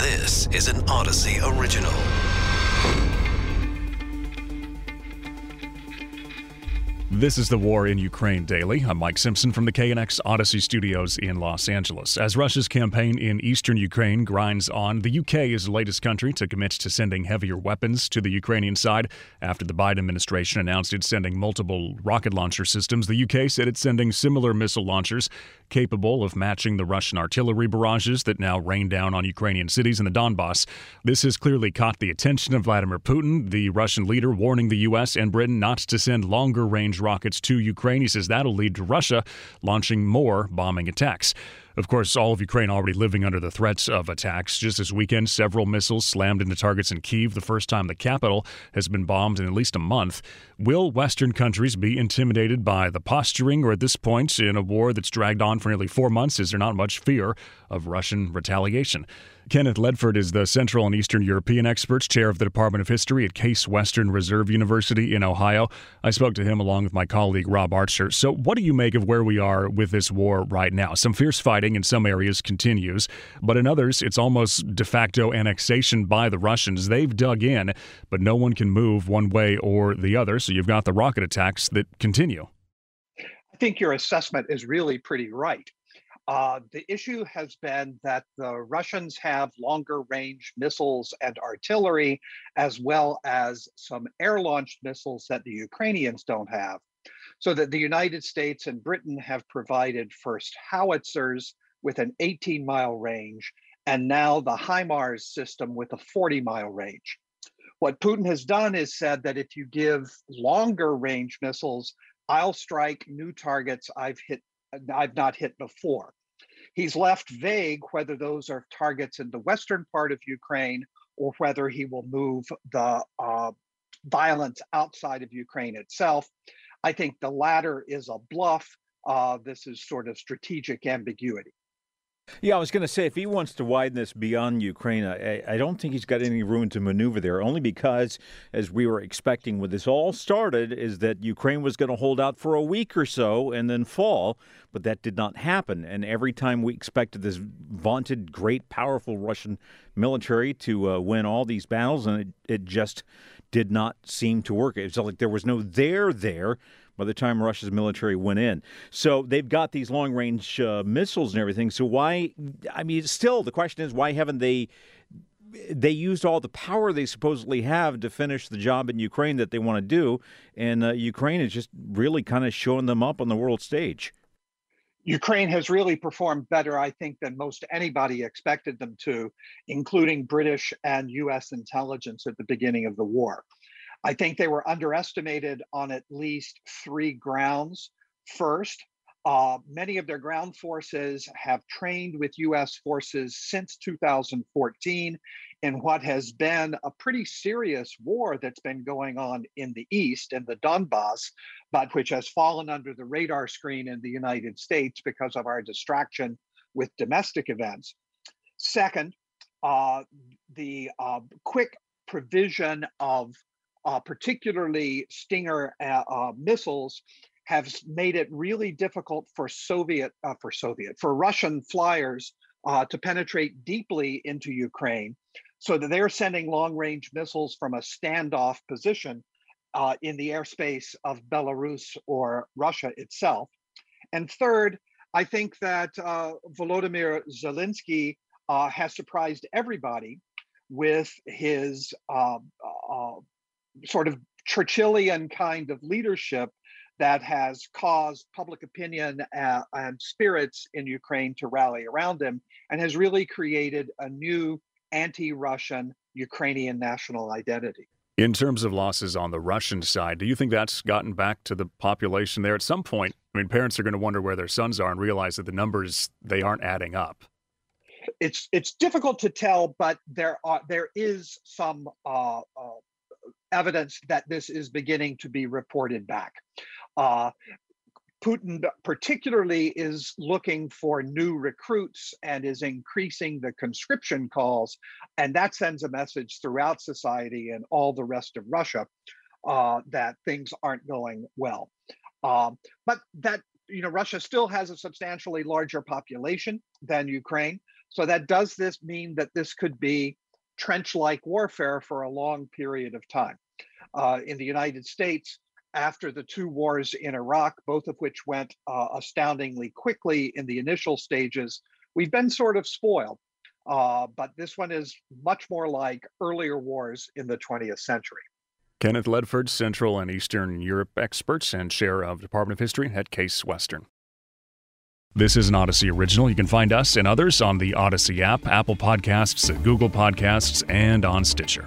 This is an Audacy original. This is the War in Ukraine Daily. I'm Mike Simpson from the KNX Audacy Studios in Los Angeles. As Russia's campaign in eastern Ukraine grinds on, the UK is the latest country to commit to sending heavier weapons to the Ukrainian side. After the Biden administration announced it's sending multiple rocket launcher systems, the UK said it's sending similar missile launchers capable of matching the Russian artillery barrages that now rain down on Ukrainian cities in the Donbass. This has clearly caught the attention of Vladimir Putin, the Russian leader warning the US and Britain not to send longer range rockets to Ukraine. He says that'll lead to Russia launching more bombing attacks. Of course, all of Ukraine already living under the threats of attacks. Just this weekend, several missiles slammed into targets in Kiev, the first time the capital has been bombed in at least a month. Will Western countries be intimidated by the posturing, or at this point, in a war that's dragged on for nearly four months, is there not much fear of Russian retaliation? Kenneth Ledford is the Central and Eastern European Experts Chair of the Department of History at Case Western Reserve University in Ohio. I spoke to him along with my colleague Rob Archer. So, what do you make of where we are with this war right now? Some fierce fighting in some areas continues, but in others, it's almost de facto annexation by the Russians. They've dug in, but no one can move one way or the other. So, you've got the rocket attacks that continue. I think your assessment is really pretty right. Uh, the issue has been that the Russians have longer range missiles and artillery, as well as some air launched missiles that the Ukrainians don't have. So that the United States and Britain have provided first howitzers with an 18 mile range, and now the HIMARS system with a 40 mile range. What Putin has done is said that if you give longer range missiles, I'll strike new targets I've hit I've not hit before. He's left vague whether those are targets in the western part of Ukraine or whether he will move the uh, violence outside of Ukraine itself. I think the latter is a bluff. Uh, this is sort of strategic ambiguity. Yeah, I was going to say if he wants to widen this beyond Ukraine, I, I, don't think he's got any room to maneuver there. Only because, as we were expecting when this all started, is that Ukraine was going to hold out for a week or so and then fall, but that did not happen. And every time we expected this vaunted, great, powerful Russian military to uh, win all these battles, and it, it just did not seem to work. It was like there was no there there by the time Russia's military went in. So they've got these long range uh, missiles and everything. So why? I mean, still the question is why haven't they? They used all the power they supposedly have to finish the job in Ukraine that they want to do, and uh, Ukraine is just really kind of showing them up on the world stage. Ukraine has really performed better, I think, than most anybody expected them to, including British and US intelligence at the beginning of the war. I think they were underestimated on at least three grounds. First, uh, many of their ground forces have trained with US forces since 2014 in what has been a pretty serious war that's been going on in the East, in the Donbass, but which has fallen under the radar screen in the United States because of our distraction with domestic events. Second, uh, the uh, quick provision of uh, particularly Stinger uh, uh, missiles, have made it really difficult for Soviet, uh, for Soviet, for Russian flyers uh, to penetrate deeply into Ukraine, so that they're sending long-range missiles from a standoff position uh, in the airspace of Belarus or Russia itself. And third, I think that Volodymyr Zelensky has surprised everybody with his uh, uh, sort of Churchillian kind of leadership that has caused public opinion uh, and spirits in Ukraine to rally around him and has really created a new anti Russian Ukrainian national identity. In terms of losses on the Russian side, do you think that's gotten back to the population there at some point? I mean, parents are going to wonder where their sons are and realize that the numbers they aren't adding up. It's it's difficult to tell, but there are there is some uh, uh, evidence that this is beginning to be reported back. Uh, Putin, particularly, is looking for new recruits and is increasing the conscription calls. And that sends a message throughout society and all the rest of Russia uh, that things aren't going well. Um, but that, you know, Russia still has a substantially larger population than Ukraine. So that does this mean that this could be trench-like warfare for a long period of time. Uh, in the United States, after the two wars in Iraq, both of which went uh, astoundingly quickly in the initial stages, we've been sort of spoiled. Uh, but this one is much more like earlier wars in the 20th century. Kenneth Ledford, Central and Eastern Europe expert and chair of Department of History at Case Western. This is an Audacy original. You can find us and others on the Audacy app, Apple Podcasts, Google Podcasts, and on Stitcher.